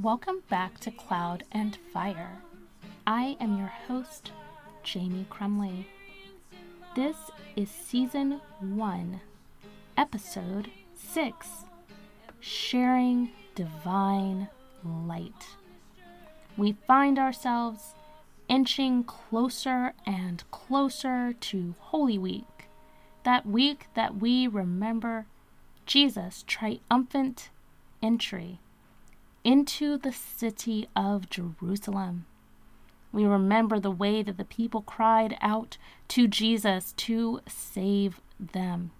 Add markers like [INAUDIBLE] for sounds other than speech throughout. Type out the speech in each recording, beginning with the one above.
Welcome back to Cloud and Fire. I am your host, Jamie Crumley. This is Season 1, Episode 6 Sharing Divine Light. We find ourselves inching closer and closer to Holy Week, that week that we remember Jesus' triumphant entry into the city of Jerusalem. We remember the way that the people cried out to Jesus to save them.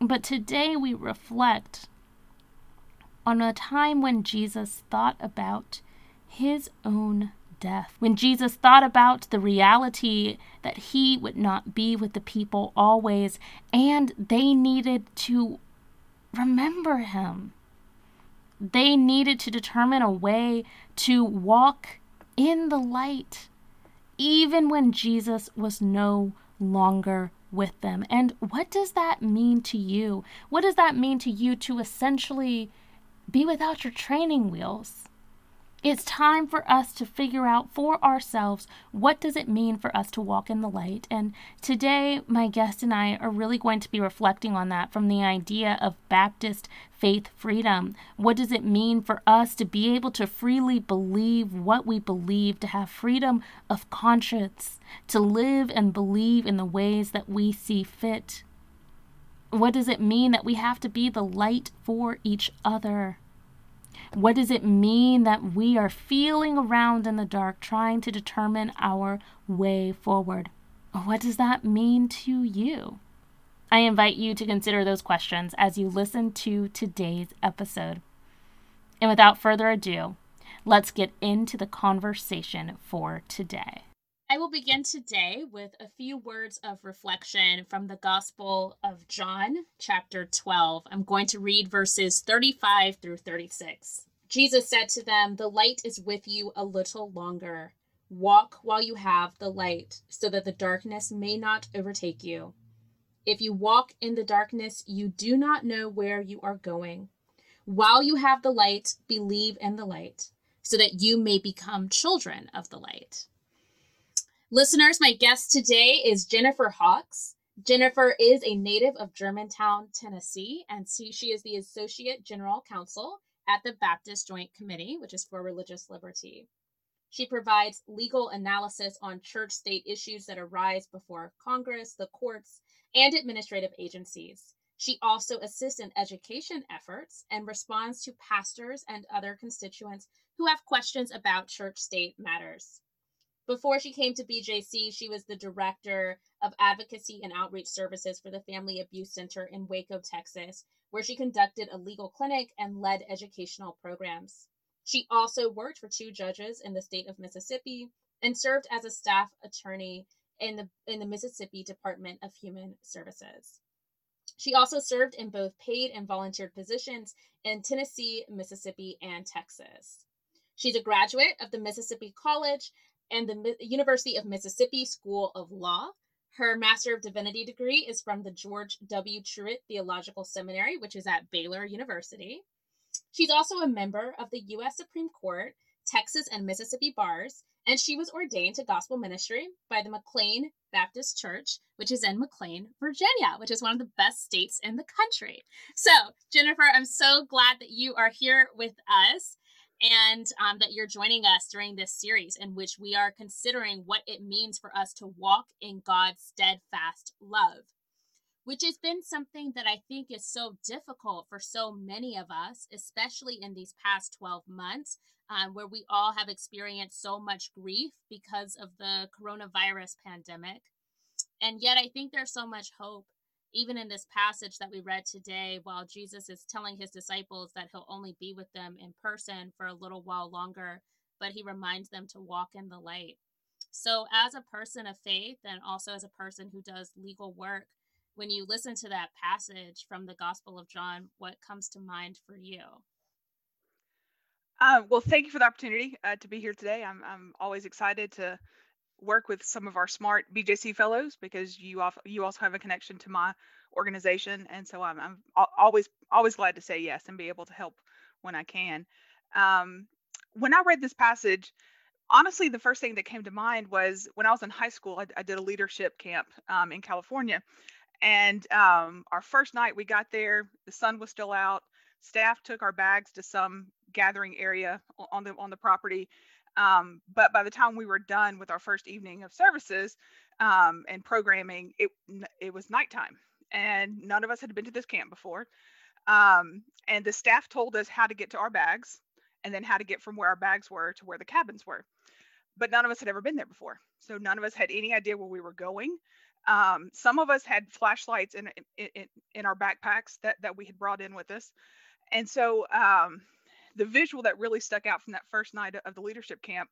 But today we reflect on a time when Jesus thought about his own death. When Jesus thought about the reality that he would not be with the people always, and they needed to remember him. They needed to determine a way to walk in the light, even when Jesus was no longer with them. And what does that mean to you? What does that mean to you to essentially be without your training wheels? It's time for us to figure out for ourselves what does it mean for us to walk in the light. And today my guest and I are really going to be reflecting on that from the idea of Baptist faith freedom. What does it mean for us to be able to freely believe what we believe, to have freedom of conscience, to live and believe in the ways that we see fit? What does it mean that we have to be the light for each other? What does it mean that we are feeling around in the dark trying to determine our way forward? What does that mean to you? I invite you to consider those questions as you listen to today's episode. And without further ado, let's get into the conversation for today. I will begin today with a few words of reflection from the Gospel of John, chapter 12. I'm going to read verses 35 through 36. Jesus said to them, The light is with you a little longer. Walk while you have the light, so that the darkness may not overtake you. If you walk in the darkness, you do not know where you are going. While you have the light, believe in the light, so that you may become children of the light. Listeners, my guest today is Jennifer Hawks. Jennifer is a native of Germantown, Tennessee, and she is the Associate General Counsel at the Baptist Joint Committee, which is for religious liberty. She provides legal analysis on church state issues that arise before Congress, the courts, and administrative agencies. She also assists in education efforts and responds to pastors and other constituents who have questions about church state matters. Before she came to BJC, she was the director of advocacy and outreach services for the Family Abuse Center in Waco, Texas, where she conducted a legal clinic and led educational programs. She also worked for two judges in the state of Mississippi and served as a staff attorney in the in the Mississippi Department of Human Services. She also served in both paid and volunteered positions in Tennessee, Mississippi, and Texas. She's a graduate of the Mississippi College and the University of Mississippi School of Law. Her Master of Divinity degree is from the George W. Truett Theological Seminary, which is at Baylor University. She's also a member of the U.S. Supreme Court, Texas and Mississippi bars, and she was ordained to gospel ministry by the McLean Baptist Church, which is in McLean, Virginia, which is one of the best states in the country. So, Jennifer, I'm so glad that you are here with us and um, that you're joining us during this series in which we are considering what it means for us to walk in God's steadfast love, which has been something that I think is so difficult for so many of us, especially in these past 12 months, um, where we all have experienced so much grief because of the coronavirus pandemic. And yet, I think there's so much hope even in this passage that we read today, while Jesus is telling his disciples that he'll only be with them in person for a little while longer, but he reminds them to walk in the light. So, as a person of faith and also as a person who does legal work, when you listen to that passage from the Gospel of John, what comes to mind for you? Uh, well, thank you for the opportunity uh, to be here today. I'm, I'm always excited to work with some of our smart BJC fellows because you off, you also have a connection to my organization, and so I'm, I'm always always glad to say yes and be able to help when I can. Um, when I read this passage, honestly, the first thing that came to mind was when I was in high school, I, I did a leadership camp um, in California. And um, our first night we got there, the sun was still out. Staff took our bags to some gathering area on the on the property. Um, but by the time we were done with our first evening of services um, and programming, it it was nighttime, and none of us had been to this camp before. Um, and the staff told us how to get to our bags, and then how to get from where our bags were to where the cabins were but none of us had ever been there before. So none of us had any idea where we were going. Um, some of us had flashlights in, in, in our backpacks that, that we had brought in with us. And so um, the visual that really stuck out from that first night of the leadership camp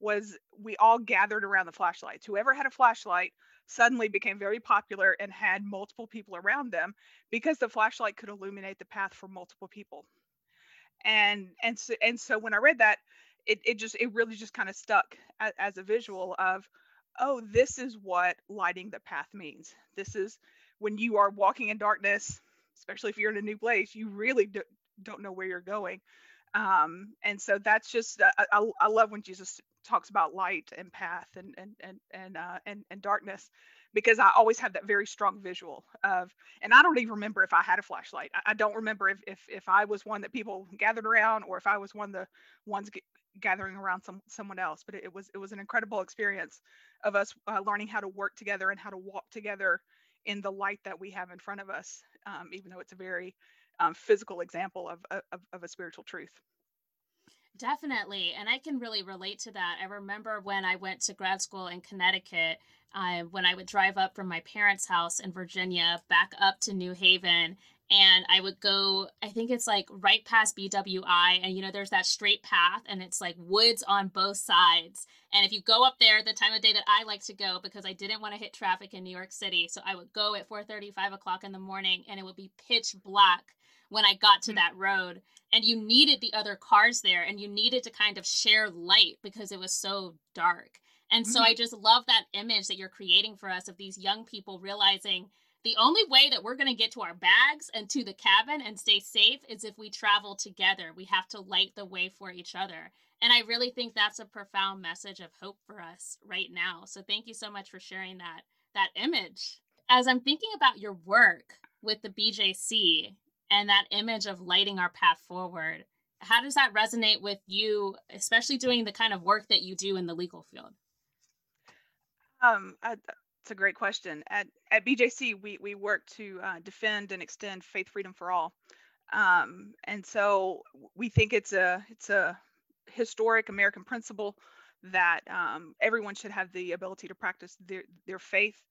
was we all gathered around the flashlights. Whoever had a flashlight suddenly became very popular and had multiple people around them because the flashlight could illuminate the path for multiple people. And and so and so when I read that, it, it just it really just kind of stuck as, as a visual of oh this is what lighting the path means this is when you are walking in darkness especially if you're in a new place you really do, don't know where you're going um, and so that's just uh, I, I, love when jesus talks about light and path and and and and uh, and, and darkness because I always have that very strong visual of, and I don't even remember if I had a flashlight. I, I don't remember if, if if I was one that people gathered around or if I was one of the ones gathering around some someone else but it, it, was it was an incredible experience of us uh, learning how to work together and how to walk together in the light that we have in front of us um, even though it's a very um, physical example of, of, of a spiritual truth Definitely. And I can really relate to that. I remember when I went to grad school in Connecticut, uh, when I would drive up from my parents' house in Virginia back up to New Haven, and I would go, I think it's like right past BWI, and you know, there's that straight path, and it's like woods on both sides. And if you go up there, the time of day that I like to go, because I didn't want to hit traffic in New York City, so I would go at 4 5 o'clock in the morning, and it would be pitch black when I got to mm. that road. And you needed the other cars there, and you needed to kind of share light because it was so dark. And so mm-hmm. I just love that image that you're creating for us of these young people realizing the only way that we're going to get to our bags and to the cabin and stay safe is if we travel together. We have to light the way for each other. And I really think that's a profound message of hope for us right now. So thank you so much for sharing that that image. As I'm thinking about your work with the BJC and that image of lighting our path forward, how does that resonate with you, especially doing the kind of work that you do in the legal field? Um, I, it's a great question. At at BJC, we we work to uh, defend and extend faith freedom for all, um, and so we think it's a it's a historic American principle that um, everyone should have the ability to practice their their faith.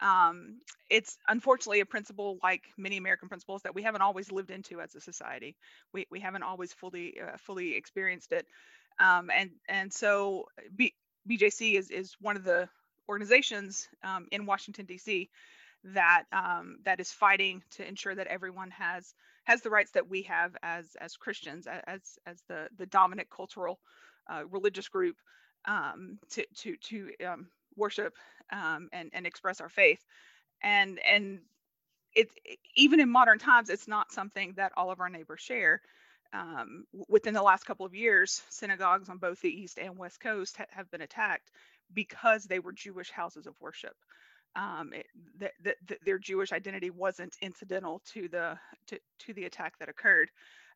Um, it's unfortunately a principle like many American principles that we haven't always lived into as a society. We we haven't always fully uh, fully experienced it, um, and and so B, BJC is is one of the organizations um, in Washington D.C. that um, that is fighting to ensure that everyone has has the rights that we have as as Christians as as the the dominant cultural uh, religious group um, to to to um, worship um, and and express our faith. And and it even in modern times it's not something that all of our neighbors share. Um, within the last couple of years, synagogues on both the East and West Coast ha- have been attacked because they were Jewish houses of worship. Um, it, the, the, the, their Jewish identity wasn't incidental to the to, to the attack that occurred,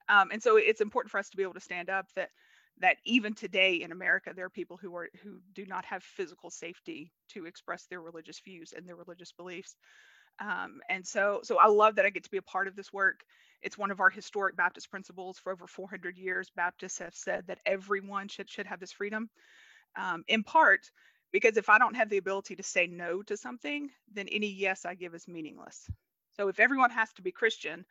um, and so it's important for us to be able to stand up that that even today in America there are people who are who do not have physical safety to express their religious views and their religious beliefs. Um, and so so I love that I get to be a part of this work. It's one of our historic Baptist principles. For over 400 years, Baptists have said that everyone should should have this freedom um, in part because if I don't have the ability to say no to something, then any yes I give is meaningless. So if everyone has to be Christian,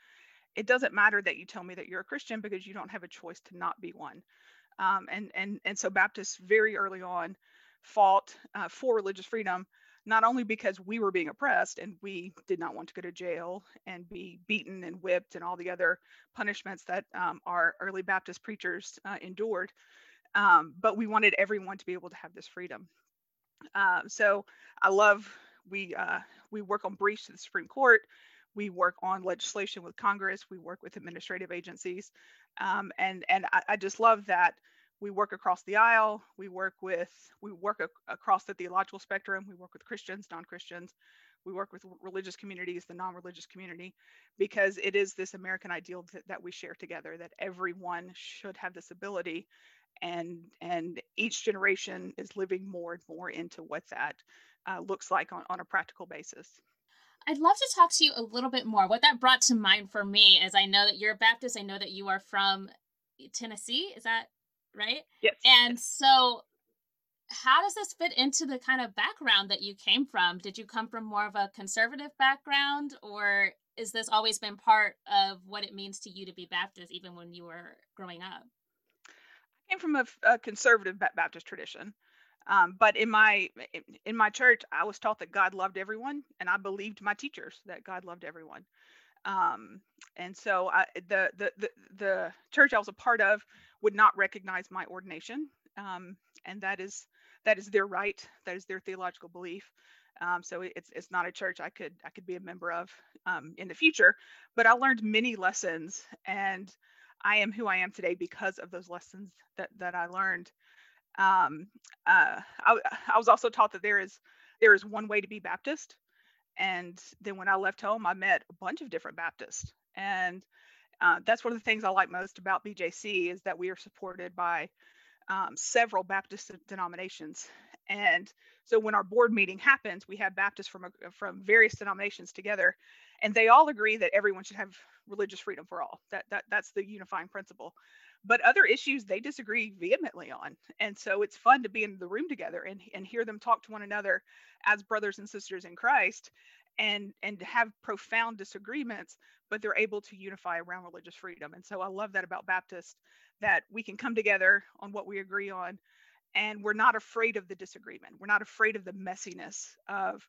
it doesn't matter that you tell me that you're a Christian because you don't have a choice to not be one. Um, and and and so Baptists very early on fought uh, for religious freedom, not only because we were being oppressed and we did not want to go to jail and be beaten and whipped and all the other punishments that um, our early Baptist preachers uh, endured, um, but we wanted everyone to be able to have this freedom. Uh, so I love we uh, we work on briefs to the Supreme Court. we work on legislation with Congress, we work with administrative agencies, um, and and I, I, just love that we work across the aisle. We work with we work ac- across the theological spectrum. We work with Christians, non-Christians. We work with religious communities, the non-religious community, because it is this American ideal that, that we share together. That everyone should have this ability, and and each generation is living more and more into what that uh, looks like on, on a practical basis. I'd love to talk to you a little bit more. What that brought to mind for me is I know that you're a Baptist. I know that you are from Tennessee. Is that right? Yes. And so, how does this fit into the kind of background that you came from? Did you come from more of a conservative background, or is this always been part of what it means to you to be Baptist, even when you were growing up? I came from a, a conservative Baptist tradition. Um, but in my in my church, I was taught that God loved everyone, and I believed my teachers that God loved everyone. Um, and so I, the, the the the church I was a part of would not recognize my ordination, um, and that is that is their right. That is their theological belief. Um, so it's it's not a church I could I could be a member of um, in the future. But I learned many lessons, and I am who I am today because of those lessons that that I learned um, uh, I, I was also taught that there is there is one way to be Baptist, and then when I left home, I met a bunch of different Baptists, and uh, that's one of the things I like most about BJC is that we are supported by um, several Baptist denominations, and so when our board meeting happens, we have Baptists from a, from various denominations together, and they all agree that everyone should have religious freedom for all. That that that's the unifying principle but other issues they disagree vehemently on and so it's fun to be in the room together and, and hear them talk to one another as brothers and sisters in christ and and have profound disagreements but they're able to unify around religious freedom. And so i love that about baptist that we can come together on what we agree on and we're not afraid of the disagreement. We're not afraid of the messiness of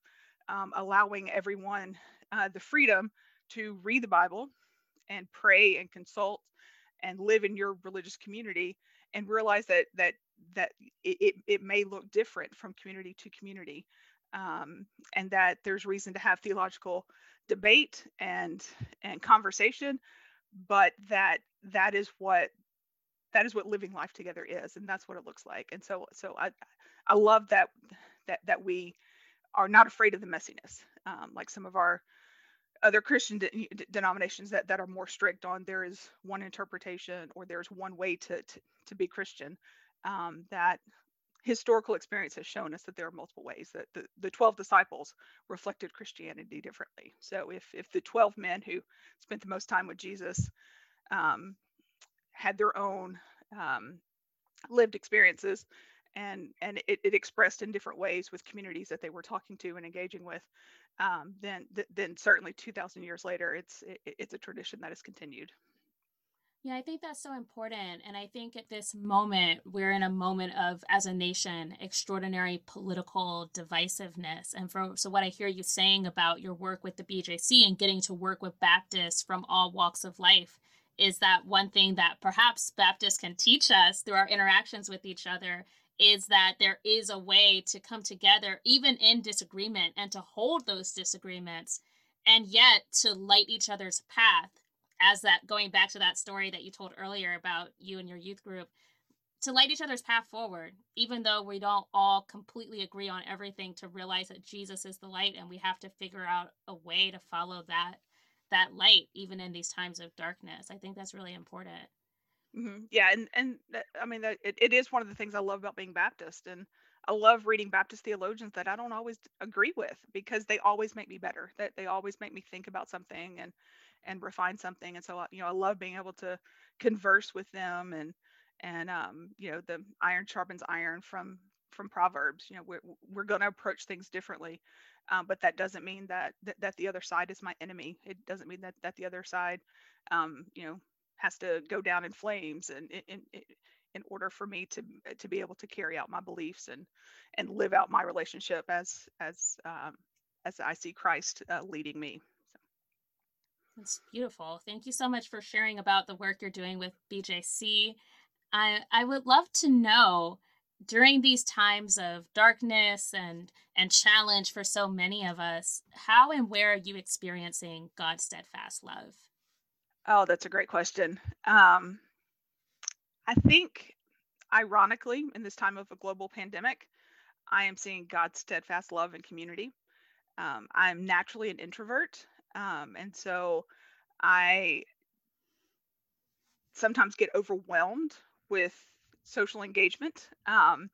um, allowing everyone uh, the freedom to read the bible and pray and consult and live in your religious community and realize that that that it, it may look different from community to community. Um, and that there's reason to have theological debate and and conversation but that that is what that is what living life together is and that's what it looks like. And so so i i love that that that we are not afraid of the messiness um, like some of our other Christian de- denominations that, that are more strict on there is one interpretation or there's one way to, to, to be Christian. Um, that historical experience has shown us that there are multiple ways that the, the 12 disciples reflected Christianity differently. So if, if the 12 men who spent the most time with Jesus um, had their own um, lived experiences and, and it, it expressed in different ways with communities that they were talking to and engaging with, um, then th- then certainly 2,000 years later, it's it, it's a tradition that has continued. Yeah, I think that's so important. And I think at this moment, we're in a moment of, as a nation, extraordinary political divisiveness. And for so, what I hear you saying about your work with the BJC and getting to work with Baptists from all walks of life is that one thing that perhaps Baptists can teach us through our interactions with each other is that there is a way to come together, even in disagreement, and to hold those disagreements, and yet to light each other's path. As that going back to that story that you told earlier about you and your youth group, to light each other's path forward, even though we don't all completely agree on everything, to realize that Jesus is the light and we have to figure out a way to follow that that light even in these times of darkness. I think that's really important. Mm-hmm. Yeah, and and I mean that it, it is one of the things I love about being Baptist, and I love reading Baptist theologians that I don't always agree with because they always make me better. That they always make me think about something and and refine something. And so you know I love being able to converse with them and and um you know the iron sharpens iron from from Proverbs. You know we're we're going to approach things differently, um, but that doesn't mean that, that that the other side is my enemy. It doesn't mean that that the other side um you know has to go down in flames and in, in, in order for me to to be able to carry out my beliefs and and live out my relationship as as um, as I see Christ uh, leading me. So. That's beautiful. Thank you so much for sharing about the work you're doing with BJC. I I would love to know during these times of darkness and and challenge for so many of us, how and where are you experiencing God's steadfast love? Oh, that's a great question. Um, I think, ironically, in this time of a global pandemic, I am seeing God's steadfast love and community. Um, I'm naturally an introvert, um, and so I sometimes get overwhelmed with social engagement. Um,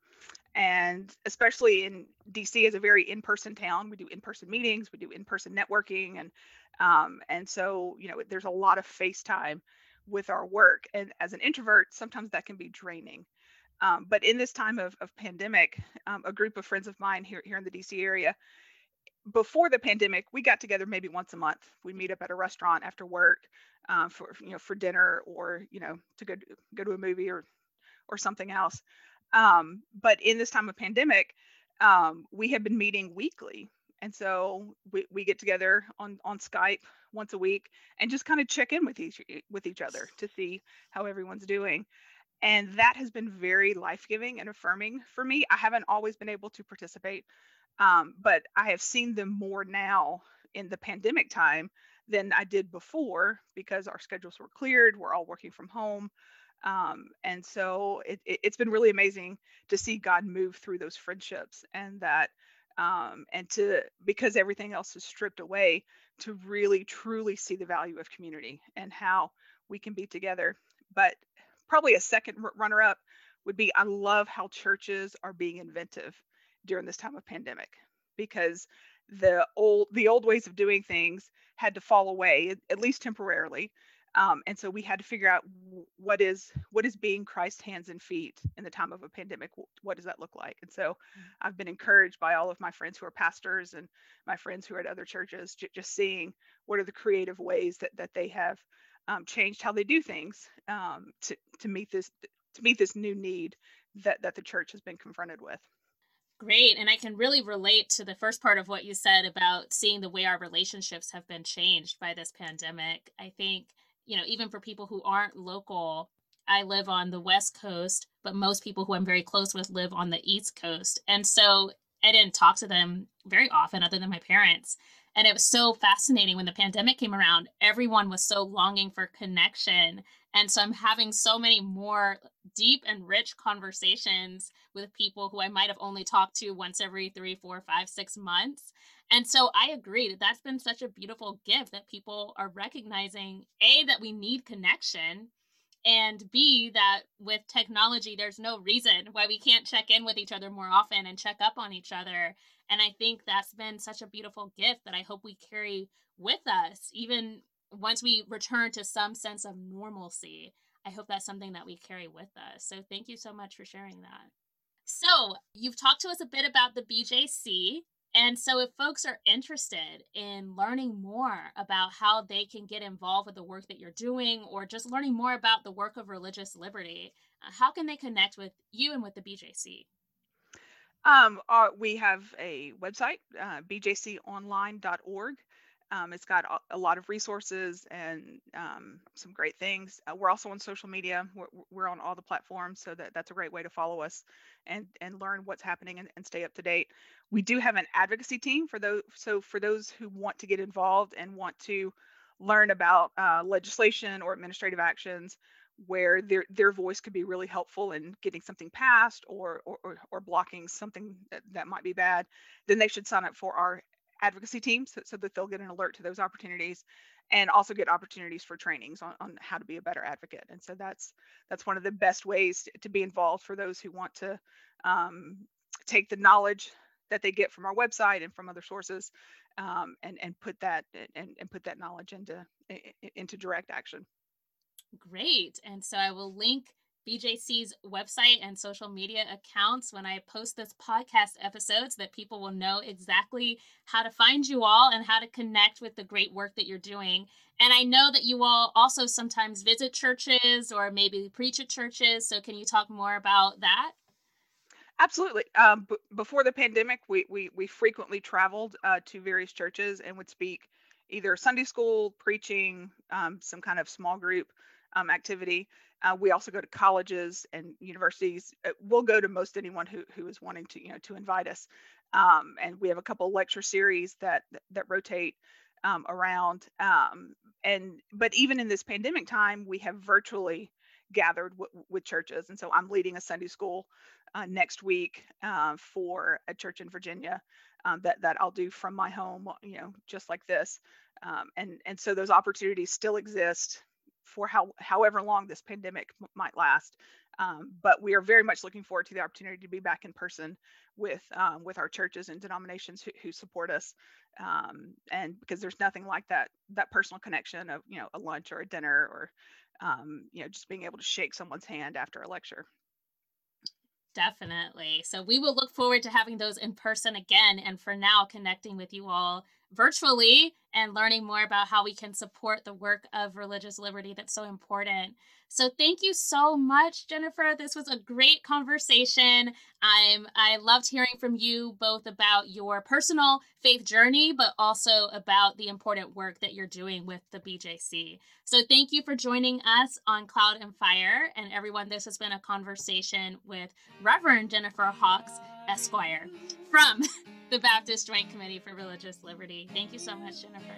and especially in DC is a very in-person town. We do in-person meetings, we do in-person networking, and um, and so you know there's a lot of FaceTime with our work. And as an introvert, sometimes that can be draining. Um, but in this time of, of pandemic, um, a group of friends of mine here here in the DC area, before the pandemic, we got together maybe once a month. We'd meet up at a restaurant after work uh, for you know for dinner or you know to go go to a movie or or something else. Um, but in this time of pandemic, um, we have been meeting weekly. And so we, we get together on, on Skype once a week and just kind of check in with each with each other to see how everyone's doing. And that has been very life-giving and affirming for me. I haven't always been able to participate, um, but I have seen them more now in the pandemic time than I did before because our schedules were cleared. We're all working from home. Um, and so it, it, has been really amazing to see God move through those friendships and that, um, and to, because everything else is stripped away, to really truly see the value of community and how we can be together. But probably a second runner up would be I love how churches are being inventive during this time of pandemic because the old the old ways of doing things had to fall away at least temporarily um, and so we had to figure out what is what is being christ's hands and feet in the time of a pandemic what does that look like and so mm-hmm. i've been encouraged by all of my friends who are pastors and my friends who are at other churches j- just seeing what are the creative ways that, that they have um, changed how they do things um, to, to meet this to meet this new need that, that the church has been confronted with Great. And I can really relate to the first part of what you said about seeing the way our relationships have been changed by this pandemic. I think you know, even for people who aren't local, I live on the West Coast, but most people who I'm very close with live on the East Coast. And so I didn't talk to them very often, other than my parents. And it was so fascinating when the pandemic came around. Everyone was so longing for connection. And so I'm having so many more deep and rich conversations with people who I might have only talked to once every three, four, five, six months. And so I agree that that's been such a beautiful gift that people are recognizing A, that we need connection, and B, that with technology, there's no reason why we can't check in with each other more often and check up on each other. And I think that's been such a beautiful gift that I hope we carry with us, even once we return to some sense of normalcy. I hope that's something that we carry with us. So thank you so much for sharing that. So, you've talked to us a bit about the BJC. And so, if folks are interested in learning more about how they can get involved with the work that you're doing or just learning more about the work of religious liberty, uh, how can they connect with you and with the BJC? Um, uh, we have a website, uh, bjconline.org. Um, it's got a, lot of resources and um, some great things. Uh, we're also on social media. We're, we're, on all the platforms, so that, that's a great way to follow us and and learn what's happening and, and stay up to date. We do have an advocacy team for those. So for those who want to get involved and want to learn about uh, legislation or administrative actions, where their their voice could be really helpful in getting something passed or or, or, or blocking something that, that might be bad, then they should sign up for our advocacy teams so, that they'll get an alert to those opportunities and also get opportunities for trainings on, on how to be a better advocate. And so that's that's one of the best ways to, to be involved for those who want to um, take the knowledge that they get from our website and from other sources um, and and put that and, and put that knowledge into into direct action. Great. And so i will link BJC's website and social media accounts when I post this podcast episode so that people will know exactly how to find you all and how to connect with the great work that you're doing. And I know that you all also sometimes visit churches or maybe preach at churches. So can you talk more about that? Absolutely. Um, b- before the pandemic, we, we, we frequently traveled uh, to various churches and would speak either Sunday school, preaching, um, some kind of small group um, activity. Uh, we also go to colleges and universities. Uh, we'll go to most anyone who who is wanting to you know to invite us. Um, and we have a couple lecture series that that rotate um, around. Um, and but even in this pandemic time, we have virtually gathered w- with churches. And so I'm leading a Sunday school uh, next week uh, for a church in Virginia um, that that I'll do from my home, you know, just like this. Um, and and so those opportunities still exist for how however long this pandemic m- might last. Um, but we are very much looking forward to the opportunity to be back in person with um, with our churches and denominations who, who support us, um, and because there's nothing like that that personal connection of you know a lunch or a dinner or um, you know just being able to shake someone's hand after a lecture. Definitely. So we will look forward to having those in person again, and for now, connecting with you all virtually and learning more about how we can support the work of religious liberty that's so important. So thank you so much, Jennifer. This was a great conversation. I'm I loved hearing from you both about your personal faith journey, but also about the important work that you're doing with the BJC. So thank you for joining us on Cloud and Fire. And everyone, this has been a conversation with Reverend Jennifer Hawks, Esquire, from [LAUGHS] the Baptist Joint Committee for Religious Liberty. Thank you so much, Jennifer.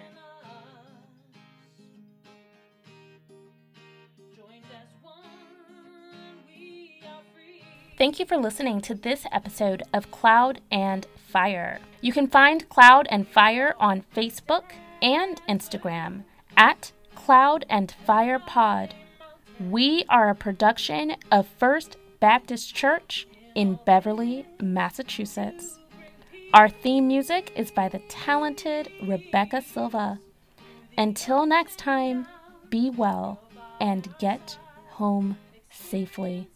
Thank you for listening to this episode of Cloud and Fire. You can find Cloud and Fire on Facebook and Instagram at Cloud and Fire Pod. We are a production of First Baptist Church in Beverly, Massachusetts. Our theme music is by the talented Rebecca Silva. Until next time, be well and get home safely.